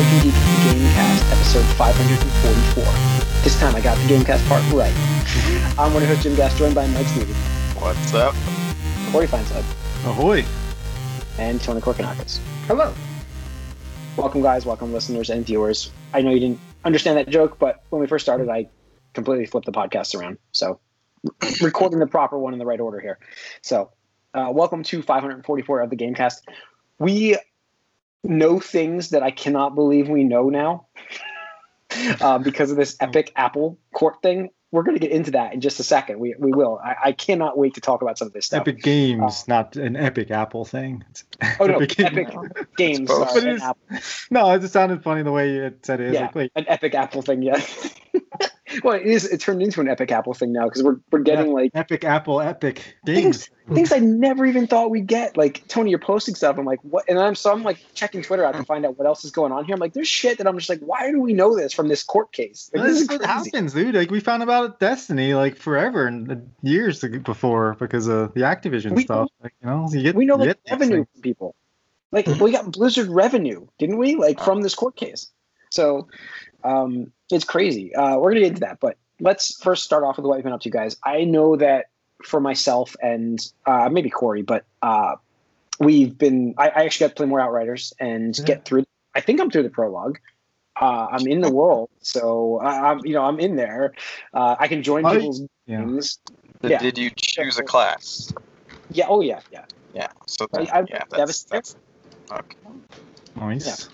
Welcome to Gamecast, episode 544. This time I got the Gamecast part right. I'm one of your hosts, Jim Gass, joined by Mike Stevens, What's up? Corey Feinsod, Ahoy! and Tony Korkanakis. Hello. Welcome, guys. Welcome, listeners and viewers. I know you didn't understand that joke, but when we first started, I completely flipped the podcast around. So, recording the proper one in the right order here. So, uh, welcome to 544 of the Gamecast. We know things that I cannot believe we know now uh, because of this epic Apple court thing. We're going to get into that in just a second. We, we will. I, I cannot wait to talk about some of this stuff. Epic Games, not an Epic Apple thing. It's oh no, Epic epic Games. games. uh, But it and is- Apple. No, it just sounded funny the way you said it. Yeah. like, an epic Apple thing, yeah. well, it is. It turned into an epic Apple thing now because we're we're getting like Epic Apple, Epic things things I never even thought we'd get. Like Tony, you're posting stuff. I'm like, what? And I'm so I'm like checking Twitter out to find out what else is going on here. I'm like, there's shit that I'm just like, why do we know this from this court case? Like, This this is what happens, dude. Like we found about Destiny like forever and years before because of the Activision We stuff. Like, you know, you get We know you like revenue from people. Like we got Blizzard revenue, didn't we? Like from this court case. So um, it's crazy. Uh, we're gonna get into that, but let's first start off with what you've been up to, you guys. I know that for myself and uh, maybe Corey, but uh, we've been. I, I actually got to play more Outriders and Yeah. get through. I think I'm through the prologue. Uh, I'm in the world, so I, I'm you know I'm in there. Uh, I can join Oh, people's Yeah. games. Did, Yeah. did you choose a class? Yeah. Oh yeah. Yeah. Yeah. So I- that, I'm yeah, that's, devastated. that's okay. Nice.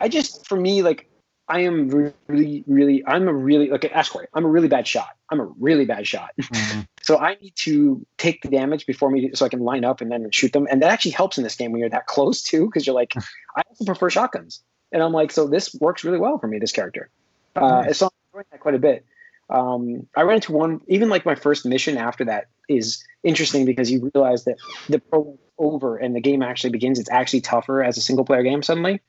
I just, for me, like, I am really, really, I'm a really, like, ask Corey, I'm a really bad shot. I'm a really bad shot. Mhm. So I need to take the damage before me, so I can line up and then shoot them. And that actually helps in this game when you're that close too, because you're like, I also prefer shotguns. And I'm like, so this works really well for me, this character. Uh, Nice. So I'm enjoying that quite a bit. Um, I ran into one, even like my first mission after that is interesting because you realize that the prologue's over and the game actually begins. It's actually tougher as a single player game suddenly.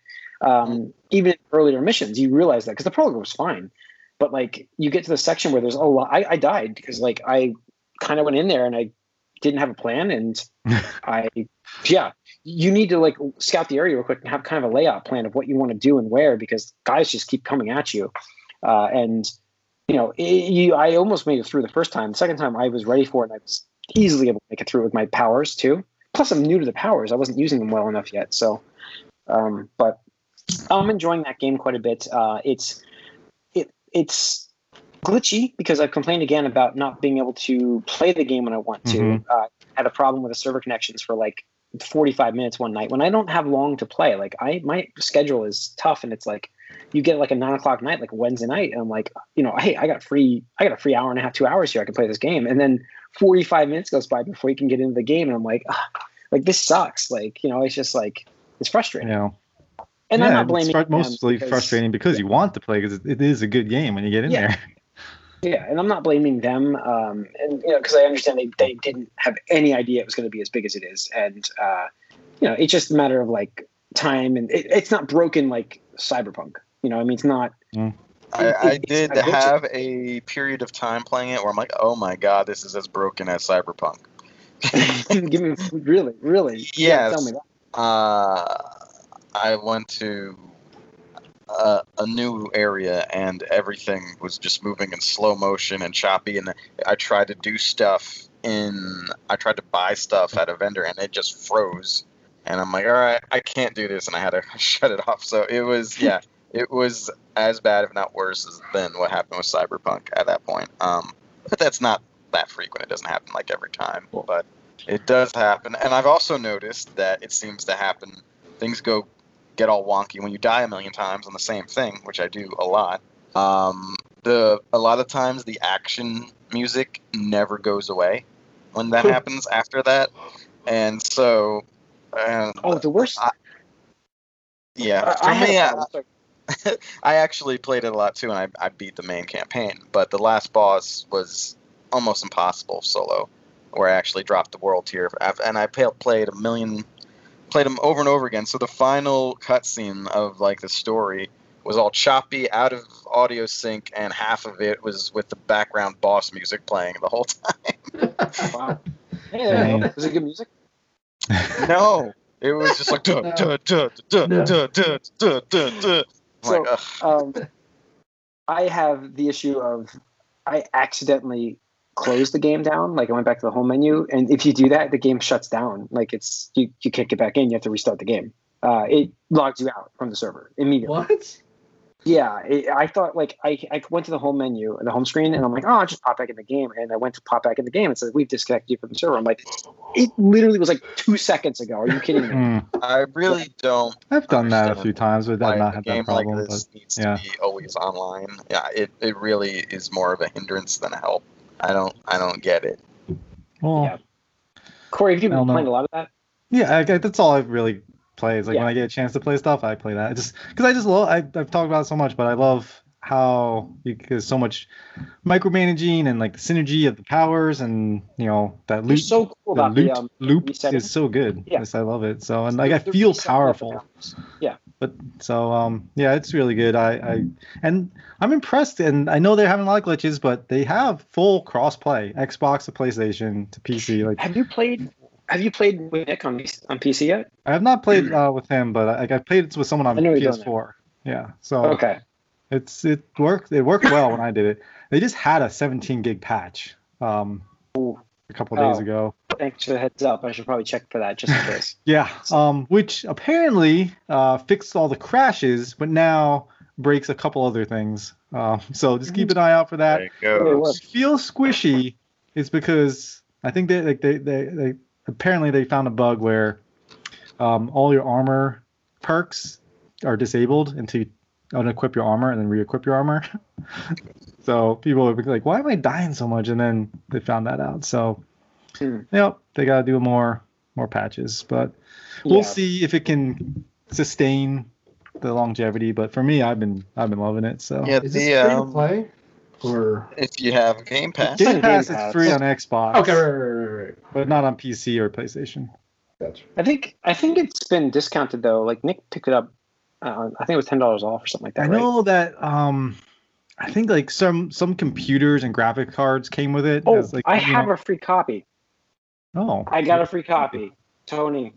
Um, even in earlier missions, you realize that because the prologue was fine, but like you get to the section where there's a lot. I, I died because like I kind of went in there and I didn't have a plan and I, yeah, you need to like scout the area real quick and have kind of a layout plan of what you want to do and where because guys just keep coming at you, uh, and you know it, you. I almost made it through the first time. The second time I was ready for it and I was easily able to make it through with my powers too. Plus, I'm new to the powers. I wasn't using them well enough yet, so. Um, but I'm enjoying that game quite a bit. Uh, it's it it's glitchy because I've complained again about not being able to play the game when I want to. Mhm. Uh, had a problem with the server connections for like 45 minutes one night when I don't have long to play. Like I my schedule is tough and it's like you get like a nine o'clock night, like Wednesday night, and I'm like, you know, hey, I got free, I got a free hour and a half, two hours here. I can play this game, and then 45 minutes goes by before you can get into the game, and I'm like, ah, like this sucks. Like you know, it's just like it's frustrating. You know, And yeah, I'm not it's blaming fr- them mostly because- frustrating because you want to play because it, it is a good game when you get in Yeah. there. Yeah, and I'm not blaming them, um, and you know, because I understand they, they didn't have any idea it was going to be as big as it is, and uh, you know, it's just a matter of like time, and it, it's not broken like Cyberpunk. You know, I mean, it's not. I, I did a glitch. have a period of time playing it where I'm like, oh my god, this is as broken as Cyberpunk. give me really, really. Yes. tell me that. Uh, I went to a, a new area and everything was just moving in slow motion and choppy. And I tried to do stuff in, I tried to buy stuff at a vendor and it just froze. And I'm like, all right, I can't do this, and I had to shut it off. So it was, yeah, it was as bad, if not worse, than what happened with Cyberpunk at that point. Um, but that's not that frequent. It doesn't happen like every time, but it does happen. And I've also noticed that it seems to happen. Things go get all wonky when you die a million times on the same thing, which I do a lot. Um, the a lot of times the action music never goes away when that happens after that, and so. And Oh, the worst. yeah, I, I for had me, a I, problem. I actually played it a lot too, and I, I beat the main campaign. But the last boss was almost impossible solo, where I actually dropped the world tier. And I played a million, played them over and over again. So the final cutscene of like the story was all choppy, out of audio sync, and half of it was with the background boss music playing the whole time. Wow. Hey, there you go. Dang. Was it good music? no, it was just like duh, duh, duh, duh, duh, duh, duh, duh, duh, duh. So, like, um, I have the issue of I accidentally closed the game down. Like I went back to the home menu, and if you do that, the game shuts down. Like it's you, you can't get back in. You have to restart the game. Uh, it logs you out from the server immediately. What? Yeah, it, I thought like I, I went to the home menu and the home screen, and I'm like, oh, I'll just pop back in the game. And I went to pop back in the game, and said we've disconnected you from the server. I'm like, it literally was like two seconds ago. Are you kidding me? Hmm. I really don't. I've done that a few times, but why I've not a had game that problem. like but this needs yeah. to be always online. Yeah, it, it really is more of a hindrance than a help. I don't I don't get it. well, Yeah. Corey, have you I don't been know. playing a lot of that? Yeah, I, I- that's all I really play. Is like Yeah. when I get a chance to play stuff, I play that. Just because I just love. I, I've talked about it so much, but I love how you, there's so much micromanaging and like the synergy of the powers and you know that You're loop. so cool the about loop the um, loop resetting. is so good. Yeah. Yes, I love it. So and like I feel reset of the powerful. Yeah. But so um yeah, it's really good. I I and I'm impressed. And I know they're having a lot of glitches, but they have full cross-play, Xbox to PlayStation to PC. Like Have you played? Have you played with Nick on on PC yet? I have not played uh, with him, but I, I played it with someone on I know you're doing PS4. Yeah, so Okay. it's it worked. It worked well when I did it. They just had a 17 gig patch um Ooh. A couple days Oh. ago. Thanks for the heads up. I should probably check for that just in case. Yeah, um, which apparently uh, fixed all the crashes, but now breaks a couple other things. Um, so just keep an eye out for that. There you go. Feel squishy is because I think they like they, they they apparently they found a bug where um, all your armor perks are disabled until you unequip your armor and then re-equip your armor. so people are like, "Why am I dying so much?" And then they found that out. So Hmm. yep, they gotta do more more patches, but we'll Yeah. see if it can sustain the longevity. But for me, I've been I've been loving it. So Yeah, Is this the free to um, play? Or if you have Game Pass, Game Game Pass Pass. is free on Xbox, okay, right, right, right, right. but not on PC or PlayStation. Gotcha. I think I think it's been discounted though. Like Nick picked it up. Uh, I think it was ten dollars off or something like that. I right? know that um I think like some some computers and graphic cards came with it. Oh, as, like, I have know- a free copy. Oh, I got a free copy, Tony.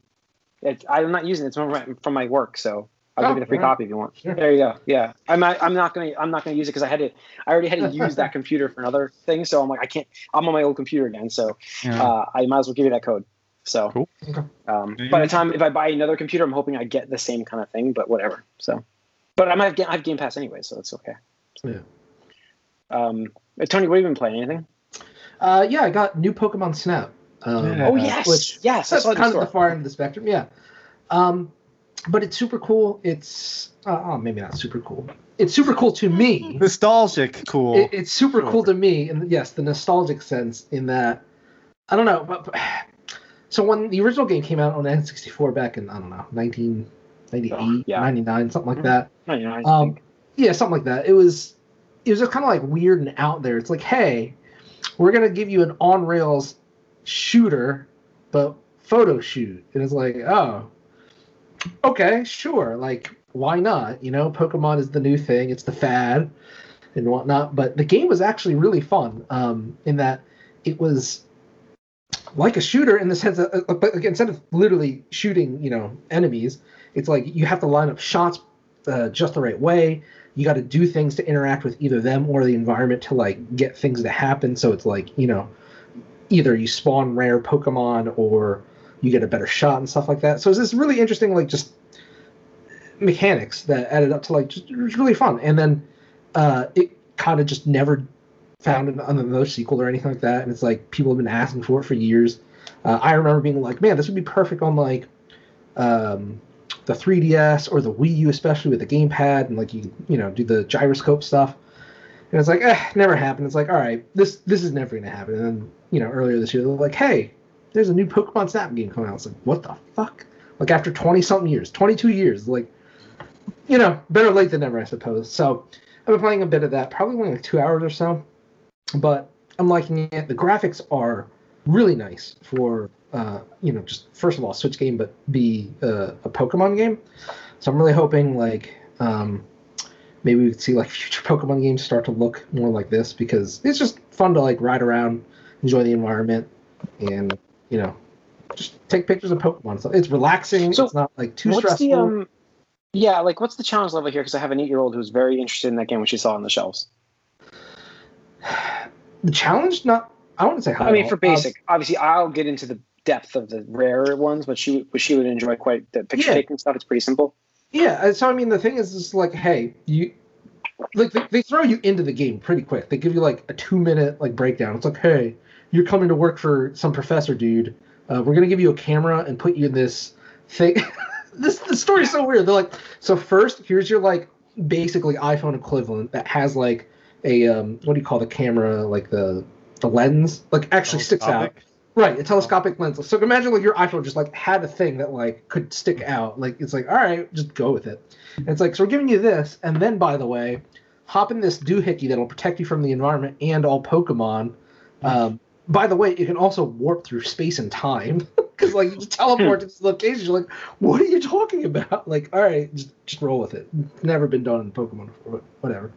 It, I'm not using it. It's from my, from my work, so I'll Oh, give you the free alright. copy if you want. Sure. There you go. Yeah, I'm not. I'm not gonna. I'm not gonna use it because I had to. I already had to use that computer for another thing. So I'm like, I can't. I'm on my old computer again. So yeah. uh, I might as well give you that code. So, Cool. Okay. um, Yeah, by the time if I buy another computer, I'm hoping I get the same kind of thing. But whatever. So, but I might have, Ga- I have Game Pass anyway, so it's okay. Yeah. Um, Tony, what have you been playing? Anything? Uh, yeah, I got new Pokemon Snap. Um, Yeah. Oh yes, which- yes. That's saw it in kind the of the far end of the spectrum, yeah. Um, but it's super cool. It's uh, oh, maybe not super cool. It's super cool to me. nostalgic, cool. It, it's super cool to me, and yes, the nostalgic sense in that. I don't know, but, but- so when the original game came out on N64 back in I don't know 1998, Oh, yeah. 99, something like Mhm. that. No, you know, I Um, think- yeah, something like that. It was it was just kind of like weird and out there. It's like, hey, we're gonna give you an on rails shooter, but photo shoot, and it's like, oh, okay, sure, like why not? You know, Pokemon is the new thing. It's the fad and whatnot. But the game was actually really fun um, in that it was like a shooter in the sense that, uh, but instead of literally shooting, you know, enemies, it's like you have to line up shots uh, just the right way. You got to do things to interact with either them or the environment to like get things to happen. So it's like you know, either you spawn rare Pokemon or you get a better shot and stuff like that. So it's this really interesting, like just mechanics that added up to like just it was really fun. And then uh, it kind of just never found an, another sequel or anything like that. And it's like people have been asking for it for years. Uh, I remember being like, man, this would be perfect on like um, the 3DS or the Wii U, especially with the gamepad and like you you know do the gyroscope stuff. And it's like, eh, never happened. It's like, all right, this this is never gonna happen. And then you know earlier this year they're like, hey, there's a new Pokemon Snap game coming out. It's like, what the fuck? Like after 20 something years, 22 years, like you know, better late than never, I suppose. So I've been playing a bit of that, probably only like two hours or so, but I'm liking it. The graphics are really nice for, uh, you know, just first of all, Switch game, but be uh, a Pokemon game. So I'm really hoping like um, maybe we could see like future Pokemon games start to look more like this because it's just fun to like ride around, enjoy the environment, and you know, just take pictures of Pokemon. So it's relaxing. So, it's not like too What's stressful. the um? Yeah, like what's the challenge level here? Because I have an eight-year-old who's very interested in that game, which she saw on the shelves. The challenge, not I wouldn't say high. I mean, for basic, obviously, I'll get into the depth of the rarer ones, but she but she would enjoy quite the picture Yeah. taking stuff. It's pretty simple. Yeah, so I mean, the thing is, is like, hey, you like they, they throw you into the game pretty quick. They give you like a two minute like breakdown. It's like, hey, you're coming to work for some professor dude. Uh, we're gonna give you a camera and put you in this thing. this the story's so weird. They're like, so first, here's your like basically iPhone equivalent that has like a um, what do you call the camera like the the lens like actually sticks out. Right, a telescopic lens. So imagine like your iPhone just like had a thing that like could stick out. Like it's like, all right, just go with it. And it's like, so we're giving you this, and then by the way, hop in this doohickey that'll protect you from the environment and all Pokemon. Um, by the way, it can also warp through space and time because like you just teleport to this location. You're like, what are you talking about? Like, all right, just just roll with it. Never been done in Pokemon before, but whatever.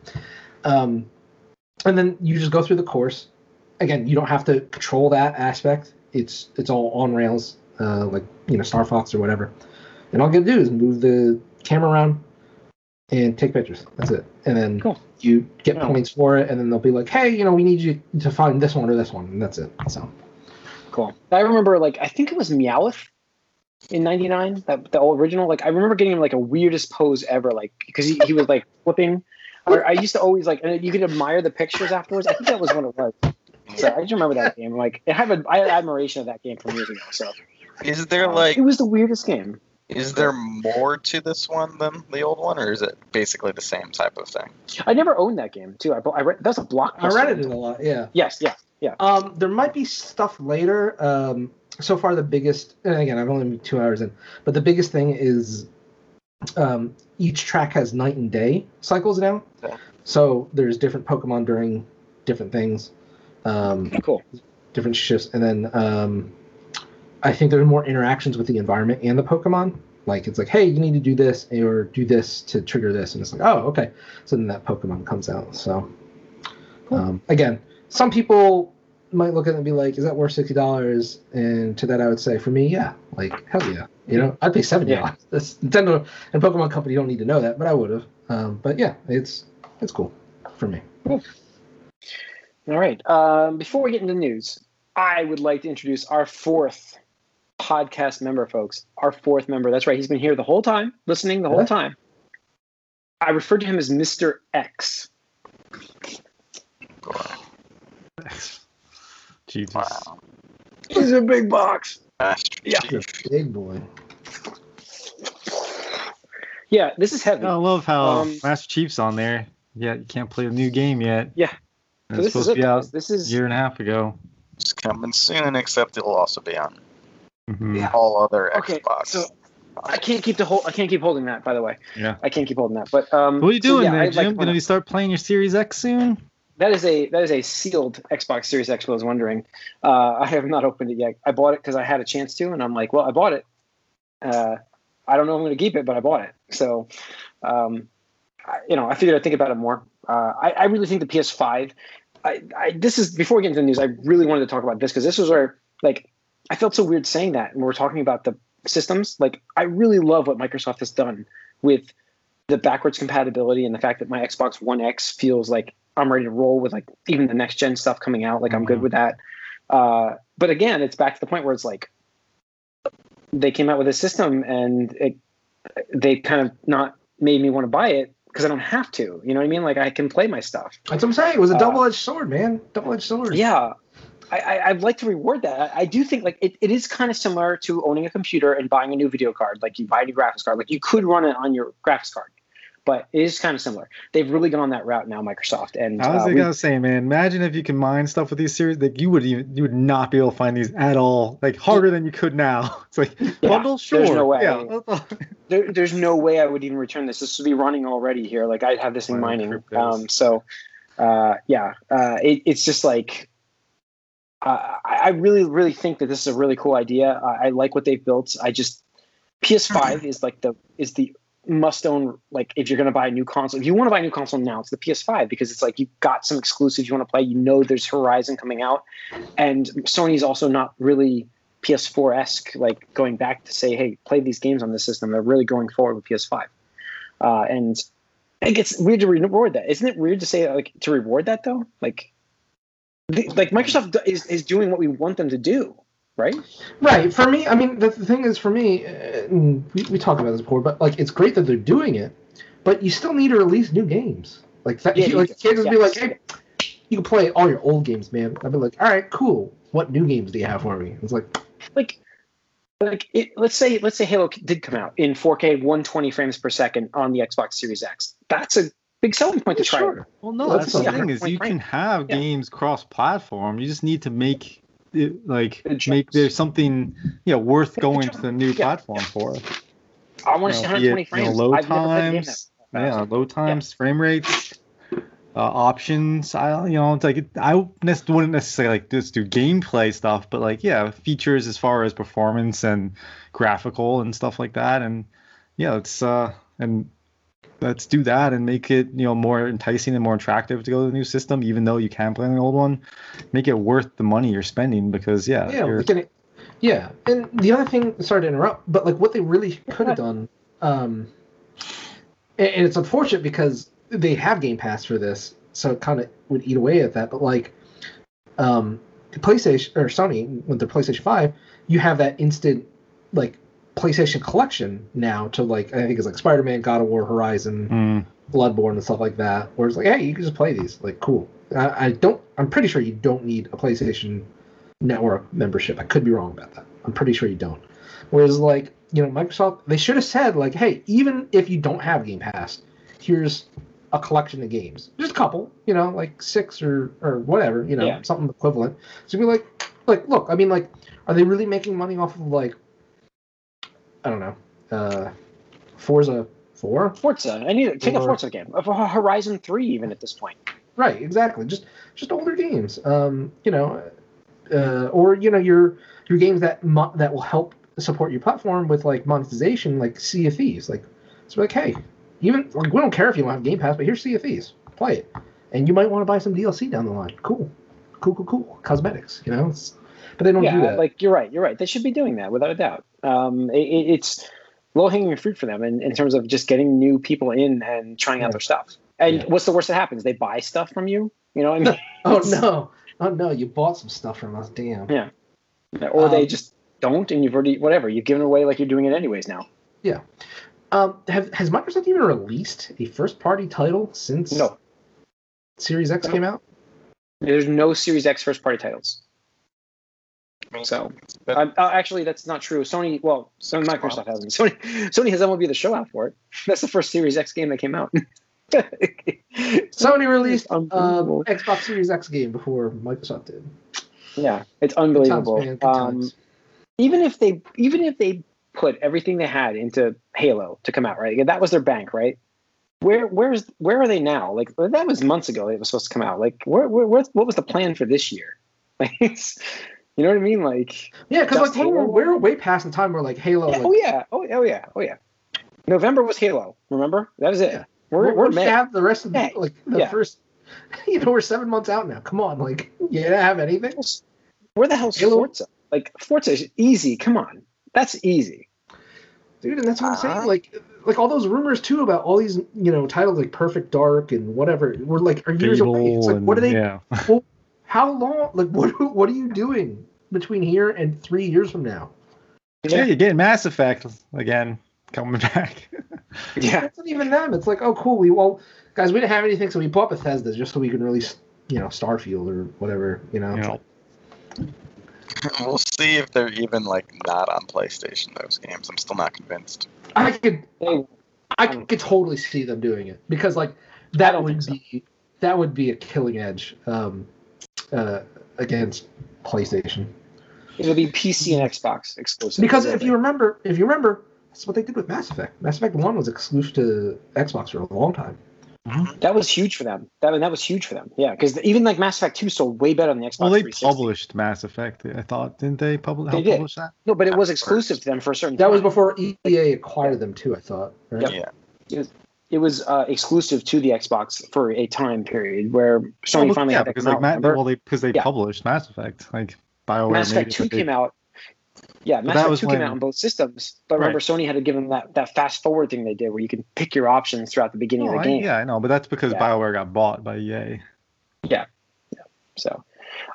Um, and then you just go through the course again, you don't have to control that aspect. It's it's all on rails, uh, like you know Star Fox or whatever. And all you gotta do is move the camera around and take pictures. That's it. And then Cool. you get Yeah. points for it, and then they'll be like, hey, you know, we need you to find this one or this one, and that's it. So Cool. I remember like I think it was Meowth in '99, that the old original. Like I remember getting him like a weirdest pose ever, like because he, he was like flipping. Or I used to always like, and you could admire the pictures afterwards. I think that was what it was. So I just remember that game. Like, I have a, I had admiration of that game from years ago. So Is there like it was the weirdest game. is there more to this one than the old one, or is it basically the same type of thing? I never owned that game too. I, I read that's a blockbuster. I read it a lot. Yeah. Yes, yeah, yeah. Um, there might be stuff later. Um, so far, the biggest, and again, I've only been two hours in, but the biggest thing is um, each track has night and day cycles now. Yeah. So there's different Pokemon during different things, um, Cool. different shifts, and then um, I think there's more interactions with the environment and the Pokemon. Like it's like, hey, you need to do this or do this to trigger this, and it's like, oh, okay. So then that Pokemon comes out. So Cool. um, again, some people might look at it and be like, "Is that worth sixty dollars?" And to that, I would say, for me, yeah, like hell yeah. You know, I'd pay seventy dollars. That's Nintendo and Pokemon Company don't need to know that, but I would have. Um, but yeah, it's it's cool for me. All right. Um, before we get into news, I would like to introduce our fourth podcast member, folks. Our fourth member. That's right. He's been here the whole time, listening the whole time. I refer to him as Mr. X. Jesus. Wow. He's a big box. Master Yeah. Chief. Big boy. Yeah, this is heavy. I love how Um, Master Chief's on there. Yeah, you can't play a new game yet. Yeah. And So it's this is supposed to it. be out This a year and a half ago. It's coming soon, except it'll also be on Mhm. Yeah. all other Okay, Xbox. so I can't keep the whole. I can't keep holding that. By the way, Yeah. I can't keep holding that. But um, What are you so, doing yeah, there, I'd like Gonna you start playing your Series X soon? That is a that is a sealed Xbox Series X. I was wondering. Uh, I have not opened it yet. I bought it because I had a chance to, and I'm like, well, I bought it. Uh, I don't know if I'm going to keep it, but I bought it. So, um, I, you know, I figured I'd think about it more. Uh, I, I really think the PS5. I, I this is before we get into the news. I really wanted to talk about this because this was where like I felt so weird saying that when we're talking about the systems. Like I really love what Microsoft has done with the backwards compatibility and the fact that my Xbox One X feels like I'm ready to roll with like even the next gen stuff coming out. Like I'm good Mhm. with that. Uh, but again, it's back to the point where it's like they came out with a system and it, they kind of not made me want to buy it because I don't have to. You know what I mean? Like I can play my stuff. That's what I'm saying. It was a Uh, double-edged sword, man. Double-edged sword. Yeah. I, I, I'd like to reward that. I, I do think like it, it is kind of similar to owning a computer and buying a new video card. Like you buy a new graphics card. Like you could run it on your graphics card, but it is kind of similar. They've really gone on that route now, Microsoft. And I was uh, we- gonna say, man, imagine if you can mine stuff with these series. Like you would even you would not be able to find these at all. Like harder than you could now. It's like bundle, sure. there's no way. Yeah. there, there's no way I would even return this. This would be running already here. Like I'd have this in mining. Um, so, uh, yeah, uh, it, it's just like uh, I, I really, really think that this is a really cool idea. I, I like what they've built. I just PS5 is like the is the must own. Like if you're going to buy a new console, if you want to buy a new console now, it's the PS5 because it's like you've got some exclusives you want to play. You know, there's Horizon coming out, and Sony's also not really PS4 esque, like going back to say, hey, play these games on this system. They're really going forward with PS5. uh, and it gets weird to reward that. Isn't it weird to say like to reward that though? Like, like Microsoft is is doing what we want them to do, right? Right. For me, I mean, the, the thing is, for me, uh, and we, we talked about this before, but like, it's great that they're doing it, but you still need to release new games. Like, that, Yeah, you like you can't just be like, hey, you can play all your old games, man. I'd be like, all right, cool. What new games do you have for me? It's like, Like, like it, let's say let's say Halo did come out in 4K 120 frames per second on the Xbox Series X. That's a big selling point to try. sure. Well, no, That's that's, the fine. thing is you can have Yeah. games cross-platform. You just need to make it like Good make there's something you know worth going to the new Yeah. platform for. I want to You see know, be it, 120 you know, frames. low I've never played a game times, that yeah, low times, frame rates, uh, options. I you know it's like it, I wouldn't wouldn't necessarily like just do gameplay stuff, but like yeah, features as far as performance and graphical and stuff like that, and yeah, it's uh and let's do that and make it you know more enticing and more attractive to go to the new system, even though you can play on the old one. Make it worth the money you're spending because yeah, yeah, you're, we can, yeah. And the other thing, sorry to interrupt, but like, what they really could have done, um, and, it's unfortunate because they have Game Pass for this, so it kind of would eat away at that. But like, um, the PlayStation or Sony with their PlayStation Five, you have that instant like PlayStation collection now to like I think it's like Spider Man, God of War, Horizon, Mm, Bloodborne, and stuff like that. Where it's like, hey, you can just play these, like cool. I, I don't. I'm pretty sure you don't need a PlayStation Network membership. I could be wrong about that. I'm pretty sure you don't. Whereas like you know Microsoft, they should have said like, hey, even if you don't have Game Pass, here's a collection of games, just a couple, you know, like six or or whatever, you know, Yeah. something equivalent. So be like, like, look, I mean, like, are they really making money off of like, I don't know, uh, Forza Four? Forza. I need to take a Or- Forza game. Of Horizon 3 even at this point. Right, exactly. Just just older games. Um, you know, uh, or you know your your games that mo- that will help support your platform with like monetization, like Sea of Thieves. Like it's like, hey, even like we don't care if you don't have Game Pass, but here's Sea of Thieves, play it, and you might want to buy some DLC down the line. Cool, cool, cool, cool. Cosmetics, you know. It's, but they don't do that. like you're right. You're right. They should be doing that without a doubt. Um, it, it- it's low hanging fruit for them in, in terms of just getting new people in and trying out their stuff. And Yeah. what's the worst that happens? They buy stuff from you. You know what I mean? oh no, oh no, you bought some stuff from us. Damn. Yeah. or they Um, just don't, and you've already whatever. You've given away like you're doing it anyways now. Yeah. Um, have, has Microsoft even released a first party title since No, Series X No. came out? there's no Series X first party titles. So But- uh, actually, that's not true. Sony, well, Sony, Microsoft hasn't. Sony, Sony has MLB The Show out for it. That's the first Series X game that came out. Sony released It's um. Xbox Series X game before Microsoft did. yeah, it's Good times, unbelievable. Um, even if they, even if they put everything they had into Halo to come out, right? That was their bank, right? Where, where's, where are they now? Like that was months ago. It was supposed to come out. Like, where, where, where what was the plan for this year? Like, it's, you know what I mean? Like, Yeah, because like we're, Halo? we're way past the time where like Halo. Yeah, like, oh yeah, oh, oh yeah, oh yeah. November was Halo. Remember that was it. Yeah. We're we're, we're, we're May. have the rest of the, like the yeah. first. You know, we're seven months out now. Come on, like you didn't have anything. Where the hell's Halo? Forza? Like Forza is easy. Come on, that's easy. dude and that's what i'm saying Uh-huh. like like all those rumors too about all these you know titles like perfect dark and whatever were like are years away it's like what are they and- Yeah. well, how long like what what are you doing between here and three years from now? Yeah, you're getting Mass Effect again coming back. Yeah, it's not even them. It's like oh cool we well guys we didn't have anything so we bought bethesda just so we can release you know starfield or whatever you know, you know, We'll see if they're even like not on PlayStation. Those games, I'm still not convinced. i could i could totally see them doing it because like that would think be that would be a killing edge. Um uh against playstation it'll be PC and Xbox exclusive. Because if you remember, if you remember, that's what they did with Mass Effect. Mass Effect One was exclusive to Xbox for a long time. that was huge for them. That that was huge for them. Yeah, because even like Mass Effect Two sold way better on the Xbox. well, they published Mass Effect. I thought, didn't they publish? They did. publish that? No, but it was exclusive to them for a certain. That was before EA acquired them too. I thought. Right? Yep. Yeah. It was uh, exclusive to the Xbox for a time period where Sony Well, finally yeah, had because like out, well, they because they Yeah. published Mass Effect. Like BioWare Mass made Effect Two they- came out. Yeah, But Mass Effect was 2 came out on both systems. But remember, Sony had to give them that, that fast forward thing they did where you can pick your options throughout the beginning of the game. yeah, I know, but that's because Yeah. BioWare got bought by EA. Yeah, yeah. So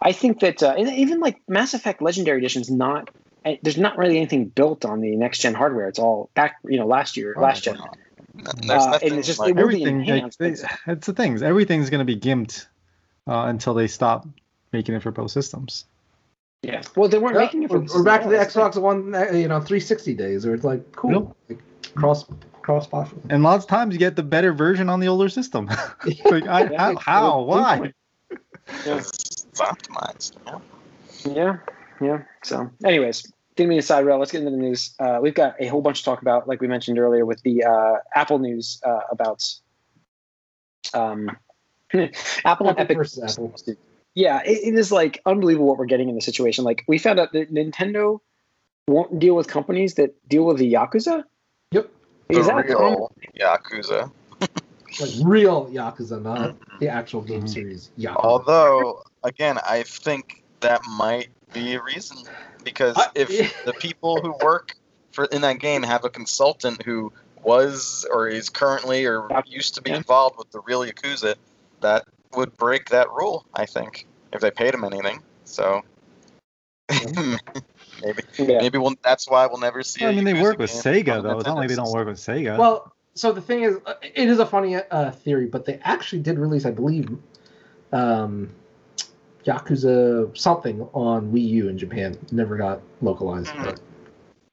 I think that uh, even like Mass Effect Legendary Edition's not, eh, there's not really anything built on the next gen hardware. It's all back, you know, last year, Oh, last gen. There's Uh, nothing and it's just- like it Everything, like, enhanced, they, it's the things. Everything's gonna be gimped uh, until they stop making it for both systems. Yeah. Well, they weren't Yeah, making it for we're, we're back to the That's the Xbox One, uh, you know, 360 days, where it's like cool, like, cross cross platform. And lots of times you get the better version on the older system. Like, I, Yeah, how? how? Why? Yeah. it's, it's optimized. Yeah. Yeah, yeah. So, anyways, didn't mean to side rail. Let's get into the news. Uh, we've got a whole bunch to talk about, like we mentioned earlier, with the uh, Apple news uh, about um, Apple and Epic versus Apple. Yeah, it, it is like unbelievable what we're getting in the situation. Like we found out that Nintendo won't deal with companies that deal with the yakuza. Yep. Is the that real Yakuza. Like real Yakuza, not Mm-hmm. the actual game series Yakuza. Although, again, I think that might be a reason because I- if the people who work for in that game have a consultant who was or is currently or used to be involved with the real Yakuza, that would break that rule. I think if they paid him anything. So maybe Yeah. maybe we'll, that's why we'll never see. I a mean, they work with Sega though. It's not like they don't work with Sega. Well, so the thing is, it is a funny uh, theory, but they actually did release, I believe, um, Yakuza something on Wii U in Japan. Never got localized. But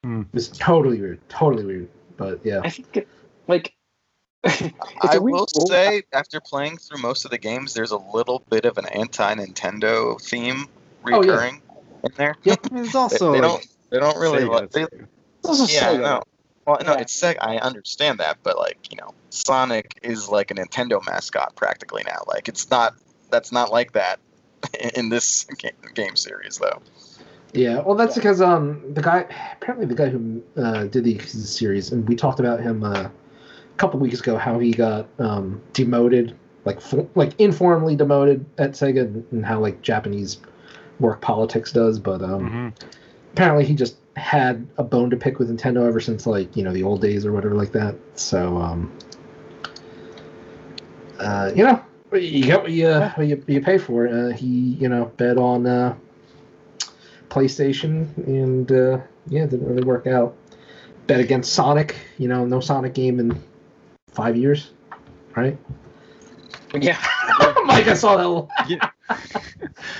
Hmm. It's totally weird. Totally weird. But yeah. I think it, like it's I a weird will rule. say, after playing through most of the games, there's a little bit of an anti-Nintendo theme Oh, yeah. recurring in there. it's also they like don't. They don't really. Like, they. It's also yeah, I Sega. know. Well, no, Yeah. it's Sega. I understand that, but like you know, Sonic is like a Nintendo mascot practically now. Like it's not. That's not like that in this game, game series, though. Yeah, well, that's because um the guy apparently the guy who uh, did the Yakuza series, and we talked about him uh, a couple weeks ago how he got um, demoted, like for, like informally demoted at Sega, and- and how like Japanese work politics does. But um, Mhm. apparently he just had a bone to pick with Nintendo ever since like you know the old days or whatever like that. So um, uh, you know you get what you what you, you pay for. Uh, he you know bet on uh, PlayStation and uh, yeah, it didn't really work out. Bet against Sonic. You know, no Sonic game in five years, right? Yeah. Mike, I saw that. One. You get,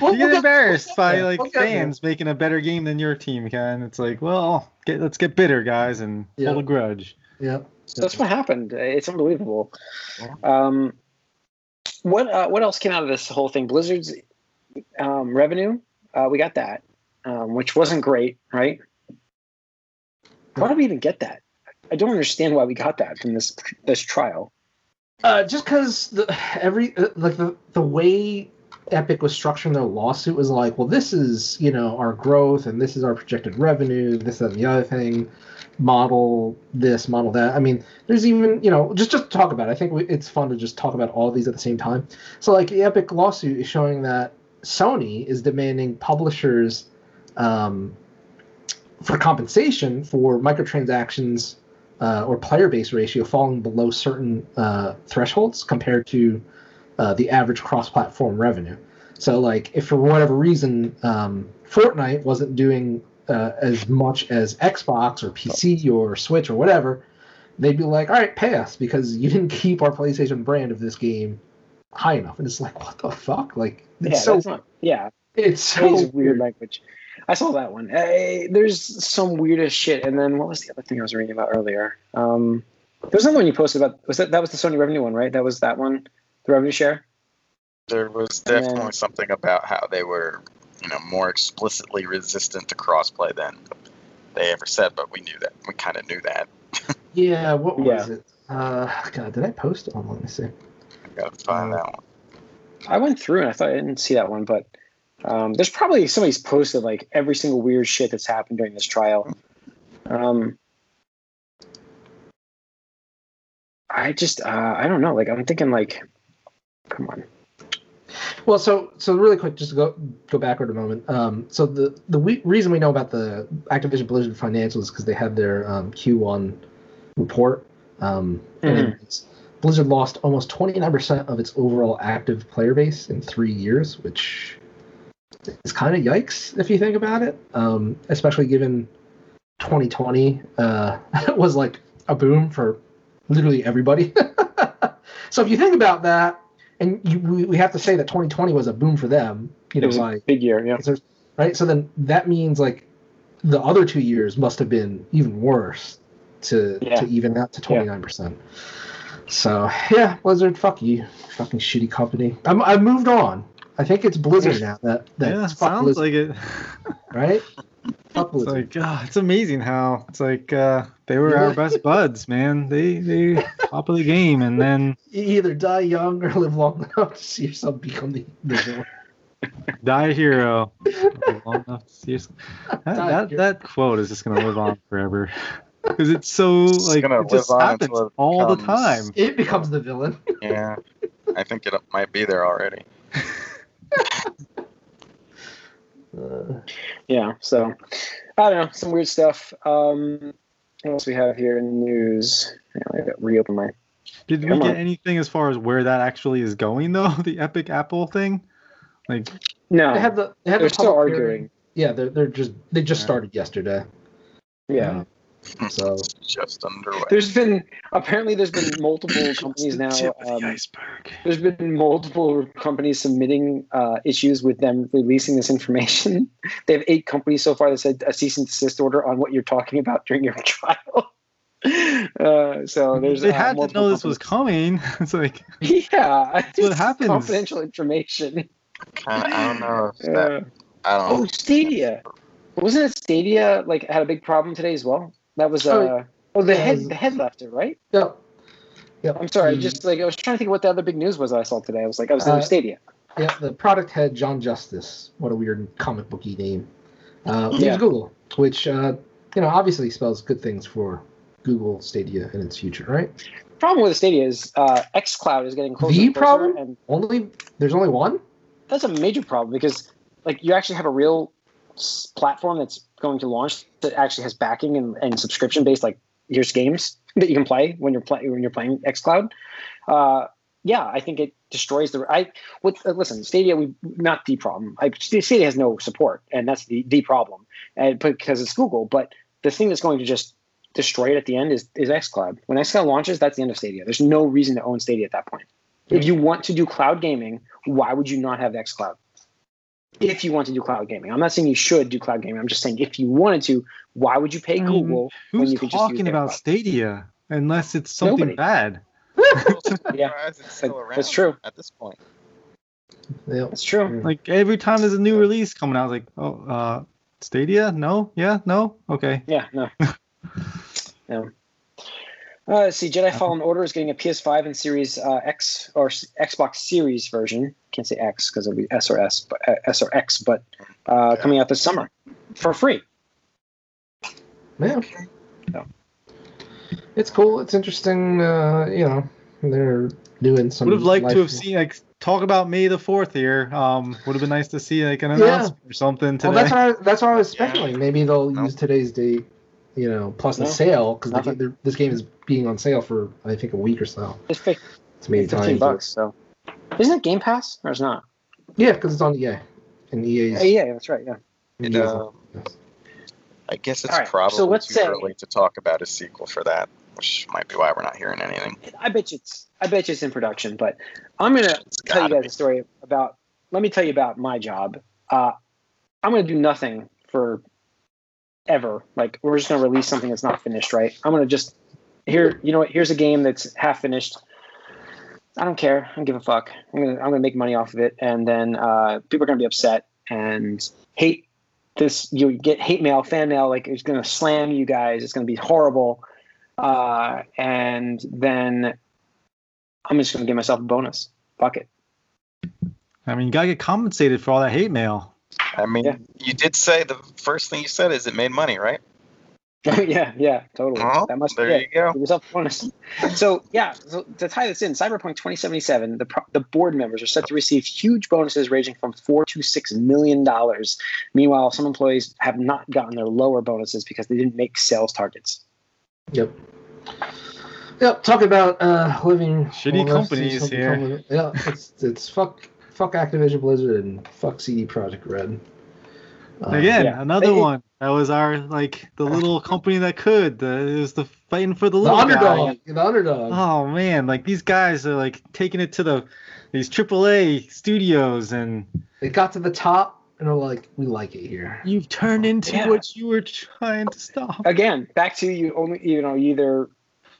We'll- you we'll get get- embarrassed we'll by like We'll fans making a better game than your team can. It's like, well, get, let's get bitter, guys, and Yeah. hold a grudge. Yeah. So that's what happened. It's unbelievable. Yeah. Um, what uh, what else came out of this whole thing? Blizzard's um, revenue. Uh, we got that, um, which wasn't great, right? Why did we even get that? I don't understand why we got that from this this trial. Uh, just because the every uh, like the the way Epic was structuring their lawsuit was like, well, this is you know our growth and this is our projected revenue, this and the other thing, model this, model that. I mean, there's even you know just just talk about. It. I think we, it's fun to just talk about all these at the same time. So like the Epic lawsuit is showing that Sony is demanding publishers um, for compensation for microtransactions uh, or player base ratio falling below certain uh, thresholds compared to uh, the average cross platform revenue. So, like, if for whatever reason um, Fortnite wasn't doing uh, as much as Xbox or PC or Switch or whatever, they'd be like, all right, pay us because you didn't keep our PlayStation brand of this game high enough. And it's like, what the fuck? Like, it's yeah, so not. Yeah, it's so it's weird language. I saw that one. Uh, there's some weirdest shit. And then what was the other thing I was reading about earlier? Um, there was another one you posted about. Was that that was the Sony revenue one, right? That was that one, the revenue share. There was And then- definitely something about how they were, you know, more explicitly resistant to crossplay than they ever said, but we knew that. We kind of knew that. Yeah, what was Yeah. it? Uh, God, did I post it on? Let me see. I Got to find that one. I went through and I thought I didn't see that one, but um, there's probably somebody's posted like every single weird shit that's happened during this trial. Um, I just uh, I don't know. Like I'm thinking like, come on. Well, so so really quick, just to go go backward a moment. Um, so the the we, reason we know about the Activision Blizzard financials is because they had their um, Q1 report, um, and Mhm. it's, Blizzard lost almost 29% of its overall active player base in three years, which is kind of yikes if you think about it. Um, especially given 2020 uh, was like a boom for literally everybody. so if you think about that, and you, we, we have to say that 2020 was a boom for them, you It know, was a big year. Yeah. right? So then that means like the other two years must have been even worse to Yeah. to even out to 29 percent. So yeah, Blizzard, fuck you, fucking shitty company. I'm I moved on. I think it's Blizzard now. That that yeah, sounds Blizzard, like it. right? Fuck It's Blizzard. like uh, it's amazing how it's like uh, they were our best buds, man. They they top of the game, and then you either die young or live long enough to see yourself become the, the villain. die a hero. Long enough to see yourself- That, Die that, hero. that quote is just gonna live on forever because it's so It's like it just happens it all the time. It becomes the villain. Yeah, I think it might be there already. Uh, Yeah. So I don't know. Some weird stuff. Um, what else we have here in the news? Yeah, I gotta reopen my. Did we Come get on. anything as far as where that actually is going though? The Epic Apple thing, like No. they had the they had they're the still arguing. hearing. Yeah, they're they're just they just Yeah. started yesterday. Yeah. So just underway. There's been apparently there's been multiple companies now. Um, there's been multiple companies submitting uh, issues with them releasing this information. They have eight companies so far that said a cease and desist order on what you're talking about during your trial. Uh, so there's they uh, had to multiple know this was coming. It's like Yeah, it's happens. Confidential information. I don't know. If Uh, that, I don't. oh, Stadia. Wasn't it Stadia like had a big problem today as well? That was uh Oh, oh the head it the head left it right. Yep. Yep. I'm sorry, The- just like I was trying to think what the other big news was I saw today. I was like, I was thinking Uh, Stadia. yeah, the product head John Justice. What a weird comic booky name. Uh, leaves Yeah. Google, which uh, you know obviously spells good things for Google Stadia in its future, right? problem with Stadia is uh, XCloud is getting closer. The closer, problem? and Only there's only one. that's a major problem because like you actually have a real platform that's going to launch that actually has backing and, and subscription based like here's games that you can play when you're playing when you're playing xcloud uh yeah i think it destroys the i with uh, listen stadia we not the problem. I, stadia has no support and that's the the problem and because it's google but the thing that's going to just destroy it at the end is is xcloud when xcloud launches that's the end of stadia. There's no reason to own stadia at that point. If you want to do cloud gaming why would you not have xcloud if you want to do cloud gaming. I'm not saying you should do cloud gaming. I'm just saying if you wanted to, why would you pay I mean, Google when Who's you could just talking about cloud? Stadia unless it's something Nobody. bad? Yeah, Surprised it's still that- around that's true. At this point, Yeah. That's true. Like every time there's a new release coming out, like, oh, uh, Stadia? No, yeah, no, okay. Yeah, no. no. Uh, let's see, Jedi Fallen Order is getting a PS5 and Series uh, X or S- Xbox Series version. Can't say X because it'll be S or S, but uh, S or X, but uh, Yeah. coming out this summer for free. Yeah. Yeah. It's cool. It's interesting. Uh, you know, they're doing some. Would have liked to have life- seen like talk about May the Fourth here. Um, would have been nice to see like an Yeah. announcement or something today. Well, that's what I, that's what I was Yeah. speculating. Maybe they'll No. use today's date. You know, plus the No. sale because Nothing. this game is being on sale for I think a week or so. It's It's maybe fifteen bucks. So, isn't it Game Pass or is not? Yeah, because it's on EA, and EA's. Uh, yeah, that's right. Yeah. it, EA's uh, I guess it's All right, so probably let's too say- early to talk about a sequel for that, which might be why we're not hearing anything. I bet you it's I bet you it's in production, but I'm gonna tell you guys be. a story about. Let me tell you about my job. Uh, I'm gonna do nothing for ever. Like we're just gonna release something that's not finished, right? I'm gonna just here. You know what? Here's a game that's half finished. I don't care. I don't give a fuck. I'm gonna I'm gonna make money off of it, and then uh, people are gonna be upset and hate this. You get hate mail, fan mail. Like it's gonna slam you guys. It's gonna be horrible. Uh, and then I'm just gonna give myself a bonus. Fuck it. I mean, you gotta get compensated for all that hate mail. I mean, Yeah. you did say the first thing you said is it made money, right? yeah, yeah, totally. Well, that must there be it. you go. Give yourself a bonus. So yeah, so to tie this in, Cyberpunk 2077, the pro- the board members are set to receive huge bonuses ranging from four to six million dollars. Meanwhile, some employees have not gotten their lower bonuses because they didn't make sales targets. Yep. Yep. Talk about uh, living Shitty well, companies here. from- Yeah, it's it's fuck fuck Activision Blizzard and fuck CD Projekt Red. Uh, Again, yeah. another They- one. That was our like the little company that could. The, it was the fighting for the the little underdog. guy. The underdog. Oh man, like these guys are like taking it to the these AAA studios, and They got to the top and are like, we like it here. you've turned oh, into Yeah. what you were trying to stop. Again, back to you only you know either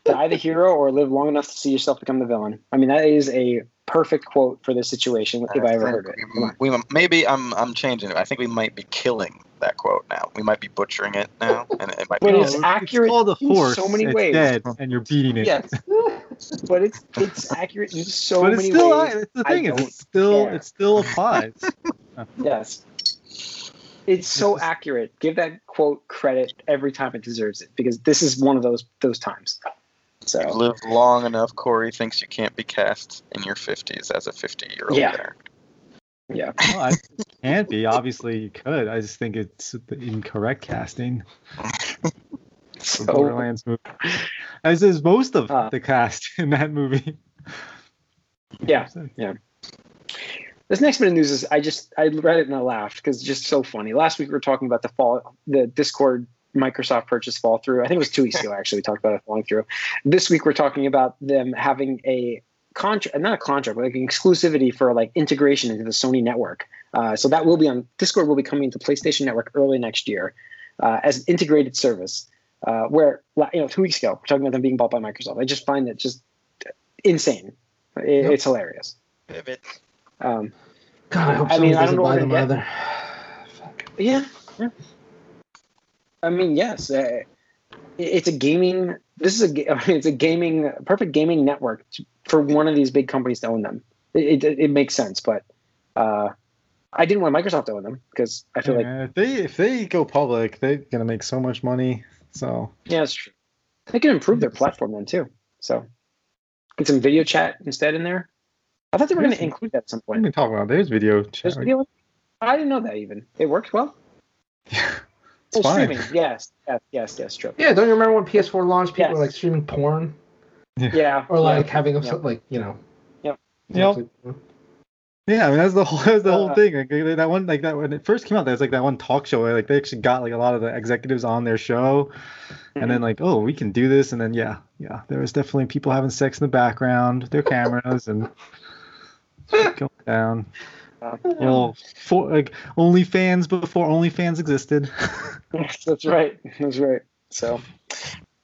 die the hero or live long enough to see yourself become the villain. I mean that is a perfect quote for this situation if I ever heard it. We, we- maybe I'm I'm changing it. I think we might be killing that quote now. We might be butchering it now, and it might be. But No, it's accurate called a in horse. so many it's ways. dead, and you're beating it. Yes, but it's it's accurate in so but it's many still ways. it's the thing is don't still care. it still applies. Yes. It's so accurate. Give that quote credit every time it deserves it because this is one of those those times. You So live long enough. Corey thinks you can't be cast in your 50s as a 50 year old Yeah. there. Yeah. well, I can't be. Obviously, you could. I just think it's the incorrect casting. So Borderlands movie. As is most of Uh, the cast in that movie. Yeah. Yeah. This next bit of news is I just I read it and I laughed because it's just so funny. Last week we were talking about the fall the Discord Microsoft purchase fall through. I think it was two weeks ago actually we talked about it falling through. This week we're talking about them having a contract not a contract, but like an exclusivity for like integration into the Sony network. Uh, so that will be on Discord will be coming to PlayStation Network early next year uh, as an integrated service. Uh, where you know two weeks ago we're talking about them being bought by Microsoft. I just find it just insane. It, Yep. It's hilarious. Pivot. Um, God, I hope I I mean, mean, I don't doesn't know buy them I either. Yeah. yeah. I mean, yes. Uh, it- it's a gaming. This is a. I mean, it's a gaming, perfect gaming network to, for one of these big companies to own them. It, it, it makes sense, but uh, I didn't want Microsoft to own them because I feel like if they if they go public, they're gonna make so much money. So yeah, it's true. They can improve their platform then too. So get some video chat instead in there. I thought they were going to include that at some point. we talking about? There's video chat. There's video. I didn't know that even. It worked well. It's oh, fine. streaming. Yes, yes, yes, yes. True. Yeah, don't you remember when PS4 launched? People Yes. were like streaming porn Yeah. or like yeah. having them Yeah. like you know. Yep. Yep. Yeah, I mean that's the whole that's the whole Uh, thing. Like that one, like that when it first came out, there was like that one talk show. Where, like they actually got like a lot of the executives on their show, and then like, oh, we can do this, and then yeah, yeah, there was definitely people having sex in the background, their cameras, and going down. Uh, Well, for like OnlyFans before OnlyFans existed. That's right. That's right. So,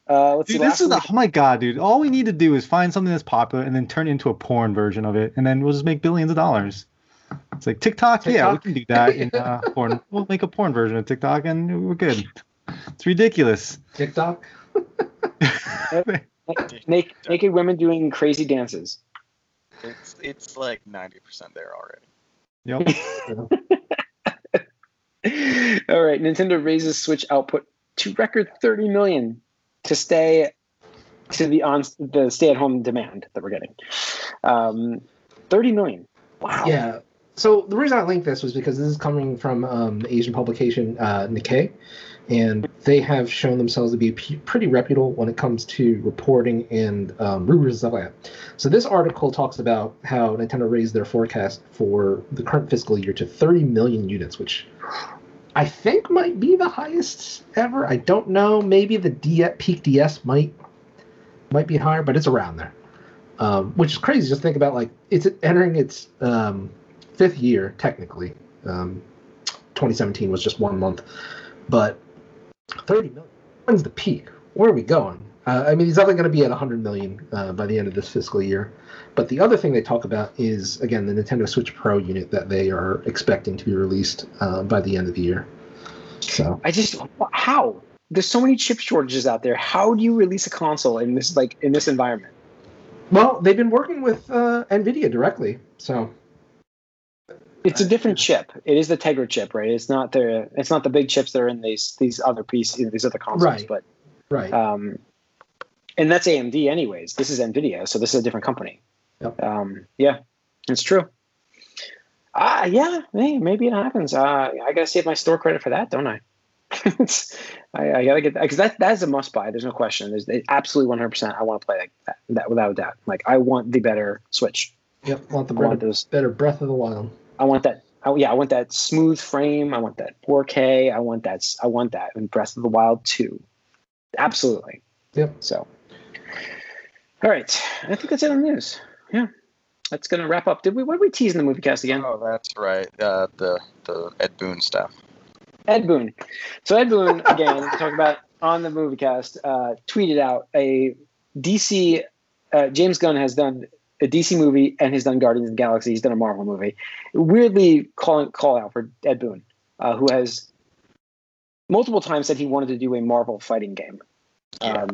uh, let's see. Dude, this is the, week- oh my god, dude. All we need to do is find something that's popular and then turn it into a porn version of it, and then we'll just make billions of dollars. It's like TikTok, yeah, we can do that in uh, porn. We'll make a porn version of TikTok, and we're good. It's ridiculous. TikTok. Naked, naked women doing crazy dances. It's it's like 90% there already. Yep. All right, Nintendo raises Switch output to record 30 million to stay to the on the stay-at-home demand that we're getting. Um, 30 million. Wow. Yeah. So the reason I linked this was because this is coming from um, the Asian publication uh, Nikkei, and they have shown themselves to be pretty reputable when it comes to reporting and um, rumors and stuff like that. So this article talks about how Nintendo raised their forecast for the current fiscal year to 30 million units, which I think might be the highest ever. I don't know. Maybe the D- peak DS might might be higher, but it's around there. Um, which is crazy. Just think about like it's entering its um, fifth year technically. Um, 2017 was just one month, but 30 million. When's the peak? Where are we going? Uh, I mean, he's definitely going to be at 100 million uh, by the end of this fiscal year. But the other thing they talk about is again the Nintendo Switch Pro unit that they are expecting to be released uh, by the end of the year. So I just how there's so many chip shortages out there. How do you release a console in this like in this environment? Well, they've been working with uh, Nvidia directly, so It's a different chip. It is the Tegra chip, right? It's not the it's not the big chips that are in these these other pieces, these other consoles. Right. But Right. um, and that's AMD, anyways. This is Nvidia, so this is a different company. Yep. Um, yeah, it's true. Uh, yeah, hey, maybe it happens. Uh, I gotta save my store credit for that, don't I? I, I gotta get that because that that is a must buy. There's no question. There's absolutely 100. percent I want to play like that, that without a doubt. Like I want the better Switch. yep. Want the I want better, those. better Breath of the Wild. I want that. Oh yeah, I want that smooth frame. I want that 4K. I want that. I want that in Breath of the Wild 2. Absolutely. Yep. So, all right. I think that's it on the news. Yeah, that's gonna wrap up. Did we? What did we tease in the movie cast again? Oh, that's right. Uh, the the Ed Boon stuff. Ed Boon. So Ed Boon again talking about on the movie cast uh, tweeted out a DC. Uh, James Gunn has done a DC movie and has done Guardians of the Galaxy. He's done a Marvel movie. Weirdly, calling call out for Ed Boon, uh, who has multiple times said he wanted to do a Marvel fighting game. Yeah. Um,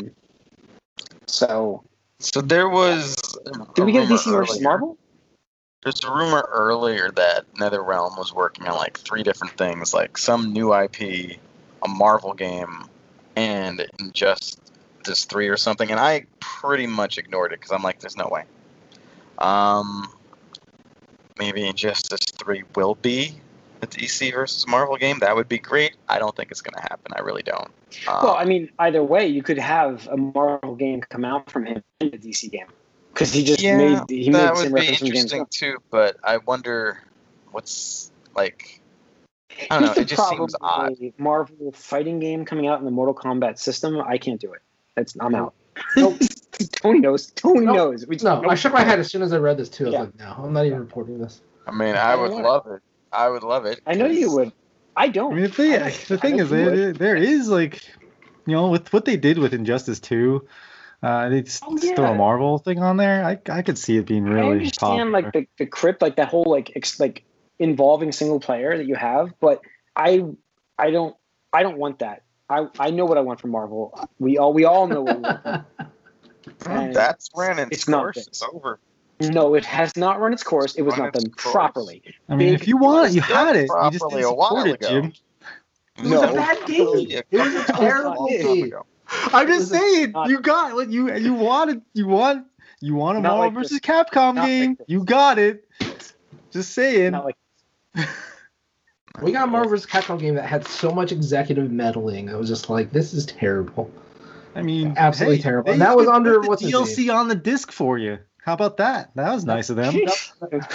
so So there was. did we get DC versus Marvel? There's a rumor earlier that NetherRealm was working on like three different things, like some new IP, a Marvel game, and Injustice Three or something. And I pretty much ignored it because I'm like, there's no way. Um, maybe Injustice Three will be a DC versus Marvel game. That would be great. I don't think it's gonna happen. I really don't. Um, Well, I mean, either way, you could have a Marvel game come out from him in a DC game because he just yeah, made he made that same would be reference from James interesting too. But I wonder what's like. I don't know. It just seems odd. a Marvel fighting game coming out in the Mortal Kombat system. I can't do it. That's I'm out. Nope. Tony knows. Tony No, knows. We No, nope. I shook my head as soon as I read this too. I was Yeah. like, no, I'm not even reporting this. I mean, I I would know. love it. I would love it. I know you would. I I don't. mean, the thing, I the I thing know is, you there, there is like, you know, with what they did with Injustice 2, uh, they just Oh, throw a yeah. Marvel thing on there. I, I could see it being really. I really understand popular. like the, the crypt, like that whole like ex, like involving single player that you have, but I I don't I don't want that. I, I know what I want from Marvel. We all we all know what we want. From and That's ran its, it's course. good. It's over. No, it has not run its course. It was Run not done course. properly. I mean, big- if you want it, you done had it. You just properly didn't support it. Jim. It No. was It was a bad game. It was a terrible game. I'm just saying, not- you got what you you wanted. You want you want a Not Marvel like versus this. Capcom Not game. this. you got it. Just saying. Not like We got a Marvel vs. Capcom game that had so much executive meddling. I was just like, this is terrible. I mean, Absolutely hey, terrible. And that was under- put the what's his DLC on the disc for you. How about that? That was nice of them.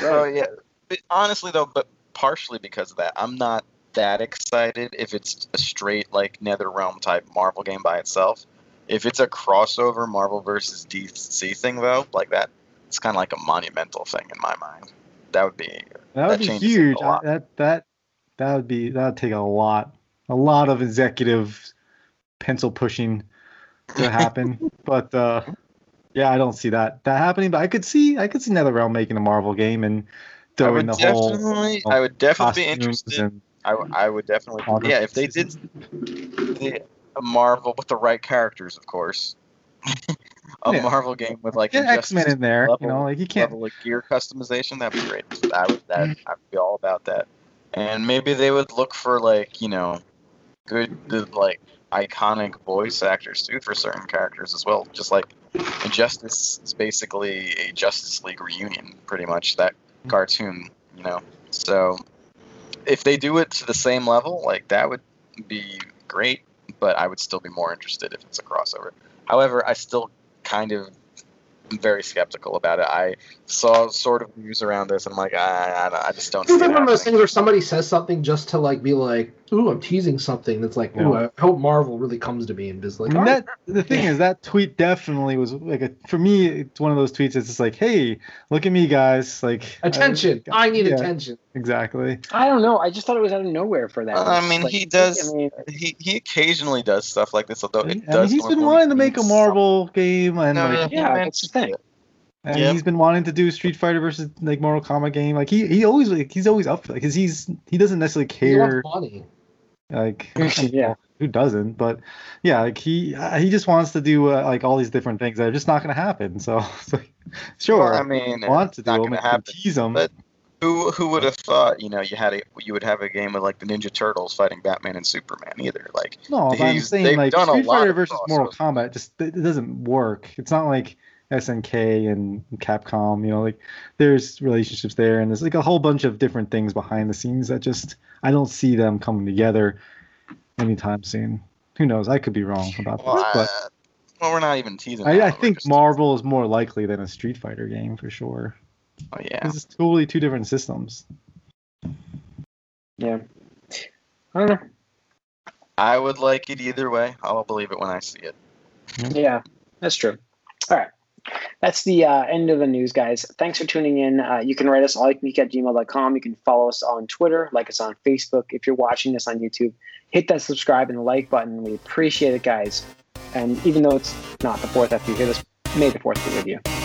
Oh yeah. But honestly though, but partially because of that, I'm not that excited if it's a straight like NetherRealm type Marvel game by itself. If it's a crossover Marvel versus DC thing though, like that, it's kind of like a monumental thing in my mind. That would be That would That be a huge. lot. I- that that that would be that would take a lot, a lot of executive pencil pushing to happen. but uh, yeah, I don't see that that happening. But I could see I could see NetherRealm making a Marvel game and throwing the whole I would definitely be interested. and I, w- I would definitely, yeah. If they did the a Marvel with the right characters, of course, a Yeah. Marvel game with like X Men in there. level- you know, like you can't. level of gear customization, that'd be great. I would that Mm-hmm. I'd be all about that. And maybe they would look for like you know, good good, like iconic voice actors too for certain characters as well. Just like Injustice is basically a Justice League reunion, pretty much that Mm-hmm. cartoon, you know. So if they do it to the same level, like that would be great. But I would still be more interested if it's a crossover. However, I still kind of am very skeptical about it. I saw sort of news around this, and I'm like, I, I, I just don't see It's it one of those things where somebody says something just to like be like, "Ooh, I'm teasing something." That's like, "Ooh, I hope Marvel really comes to me and is like." I mean, "All right." that the thing is that tweet definitely was like a for me. It's one of those tweets that's just like, hey, look at me, guys. Like attention. I need yeah, attention. Exactly. I don't know. I just thought it was out of nowhere for that. I mean, Like, he does- I mean, He, he occasionally does stuff like this, although I it mean, does. he's been wanting to make a mean Marvel game, and No, like, yeah. yeah, man. that's the thing. and Yeah. he's been wanting to do Street Fighter versus like Mortal Kombat game. Like he he always like he's always up for because he's he doesn't necessarily He wants care. money. Like Yeah. who doesn't? But yeah, like he he just wants to do uh, like all these different things that are just not going to happen. So, sure, Well, I mean, I want to do them, happen, tease them. but- Who who would have thought? You know, you had a you would have a game with like the Ninja Turtles fighting Batman and Superman either. Like No, but I'm saying like Street Fighter versus Mortal. Kombat just it doesn't work. It's not like SNK and Capcom, you know, like there's relationships there and there's like a whole bunch of different things behind the scenes that just I don't see them coming together anytime soon. Who knows? I could be wrong about well, this, but I- well, we're not even teasing. I, I think Marvel is more likely than a Street Fighter game for sure. Oh, yeah. This is totally two different systems. Yeah. I don't know. I would like it either way. I'll believe it when I see it. Yeah, that's true. All right. That's the uh, end of the news, guys. Thanks for tuning in. Uh, you can write us likemeek at gmail.com. You can follow us on Twitter, like us on Facebook. If you're watching this on YouTube, hit that subscribe and like button. We appreciate it, guys. And even though it's not the fourth after you hear this, may the fourth be with you.